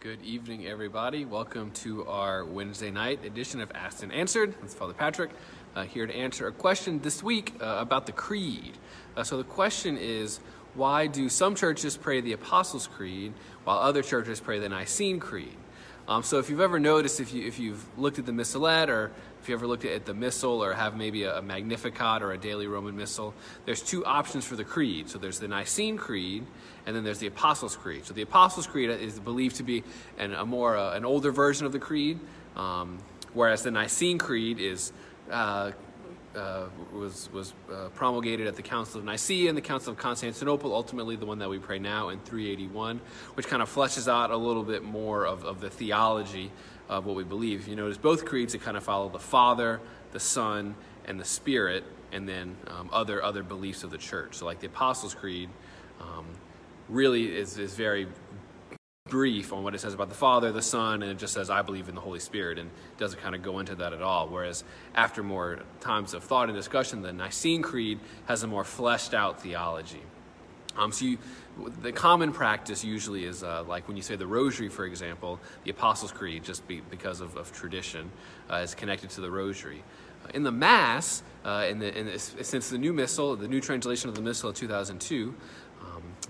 Good evening, everybody. Welcome to our Wednesday night edition of Asked and Answered. It's Father Patrick uh, here to answer a question this week uh, about the Creed. Uh, so, the question is why do some churches pray the Apostles' Creed while other churches pray the Nicene Creed? Um, so, if you've ever noticed, if, you, if you've looked at the Missalette or if you ever looked at the Missal or have maybe a, a Magnificat or a daily Roman Missal, there's two options for the Creed. So there's the Nicene Creed, and then there's the Apostles' Creed. So the Apostles' Creed is believed to be an, a more uh, an older version of the Creed, um, whereas the Nicene Creed is uh, uh, was was uh, promulgated at the Council of Nicaea and the Council of Constantinople, ultimately the one that we pray now in 381, which kind of fleshes out a little bit more of, of the theology of what we believe. You notice both creeds that kind of follow the Father, the Son, and the Spirit, and then um, other other beliefs of the church. So, like the Apostles' Creed, um, really is is very brief on what it says about the Father, the Son, and it just says, I believe in the Holy Spirit, and doesn't kind of go into that at all. Whereas after more times of thought and discussion, the Nicene Creed has a more fleshed out theology. Um, so you, the common practice usually is uh, like when you say the Rosary, for example, the Apostles' Creed, just be, because of, of tradition, uh, is connected to the Rosary. Uh, in the Mass, uh, in the, in the, since the new Missal, the new translation of the Missal of 2002,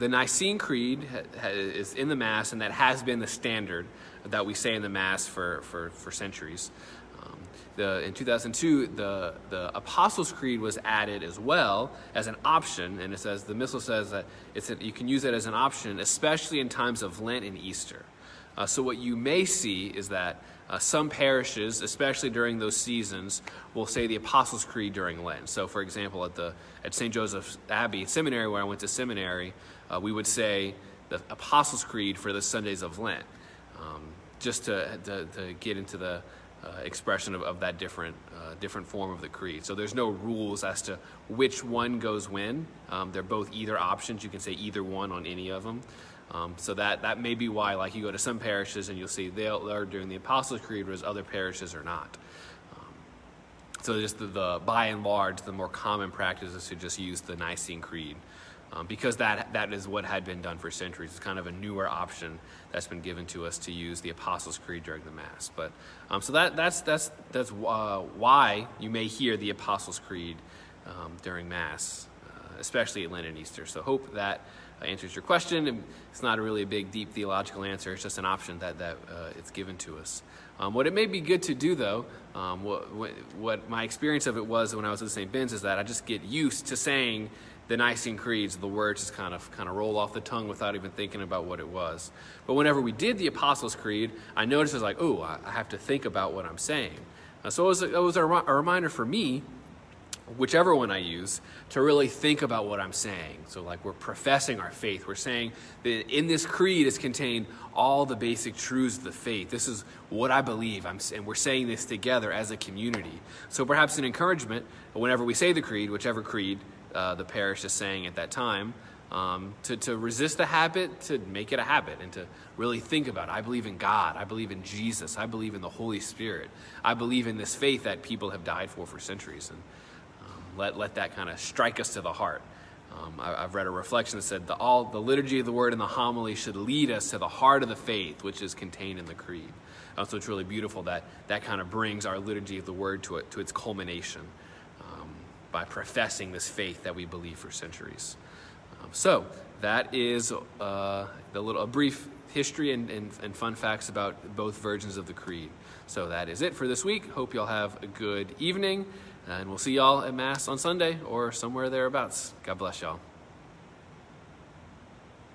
the Nicene Creed is in the Mass, and that has been the standard that we say in the Mass for, for, for centuries. Um, the, in 2002, the, the Apostles' Creed was added as well as an option, and it says the Missal says that it's a, you can use it as an option, especially in times of Lent and Easter. Uh, so, what you may see is that uh, some parishes, especially during those seasons, will say the Apostles' Creed during Lent. So, for example, at the at St. Joseph's Abbey Seminary, where I went to seminary, uh, we would say the Apostles' Creed for the Sundays of Lent, um, just to, to, to, get into the uh, expression of, of that different uh, different form of the creed. So there's no rules as to which one goes when. Um, they're both either options. You can say either one on any of them. Um, so that, that may be why, like, you go to some parishes and you'll see they're doing the Apostles' Creed, whereas other parishes are not. Um, so just the, the, by and large, the more common practice is to just use the Nicene Creed. Um, because that, that is what had been done for centuries. It's kind of a newer option that's been given to us to use the Apostles' Creed during the Mass. But um, so that, that's, that's, that's uh, why you may hear the Apostles' Creed um, during Mass, especially at Lent and Easter. So hope that answers your question. It's not a really a big, deep theological answer. It's just an option that, that uh, it's given to us. Um, what it may be good to do, though, um, what, what, what, my experience of it was when I was at St. Ben's is that I just get used to saying the Nicene creeds. The words just kind of kind of roll off the tongue without even thinking about what it was. But whenever we did the Apostles' Creed, I noticed it was like, oh, I, I have to think about what I'm saying. Uh, so it was, it was a, a reminder for me whichever one I use, to really think about what I'm saying. So, like, we're professing our faith. We're saying that in this creed is contained all the basic truths of the faith. This is what I believe. I'm, and we're saying this together as a community. So, perhaps an encouragement whenever we say the creed, whichever creed uh, the parish is saying at that time, um, to, to resist the habit, to make it a habit, and to really think about it. I believe in God. I believe in Jesus. I believe in the Holy Spirit. I believe in this faith that people have died for for centuries. And let, let that kind of strike us to the heart. Um, I, have read a reflection that said the, all, the liturgy of the word and the homily should lead us to the heart of the faith, which is contained in the creed. Uh, so it's really beautiful that that kind of brings our liturgy of the word to, it, to its culmination um, by professing this faith that we believe for centuries. Um, so that is uh, the little, a brief history and, and, and fun facts about both versions of the creed. So that is it for this week. Hope y'all have a good evening. And we'll see y'all at Mass on Sunday or somewhere thereabouts. God bless y'all.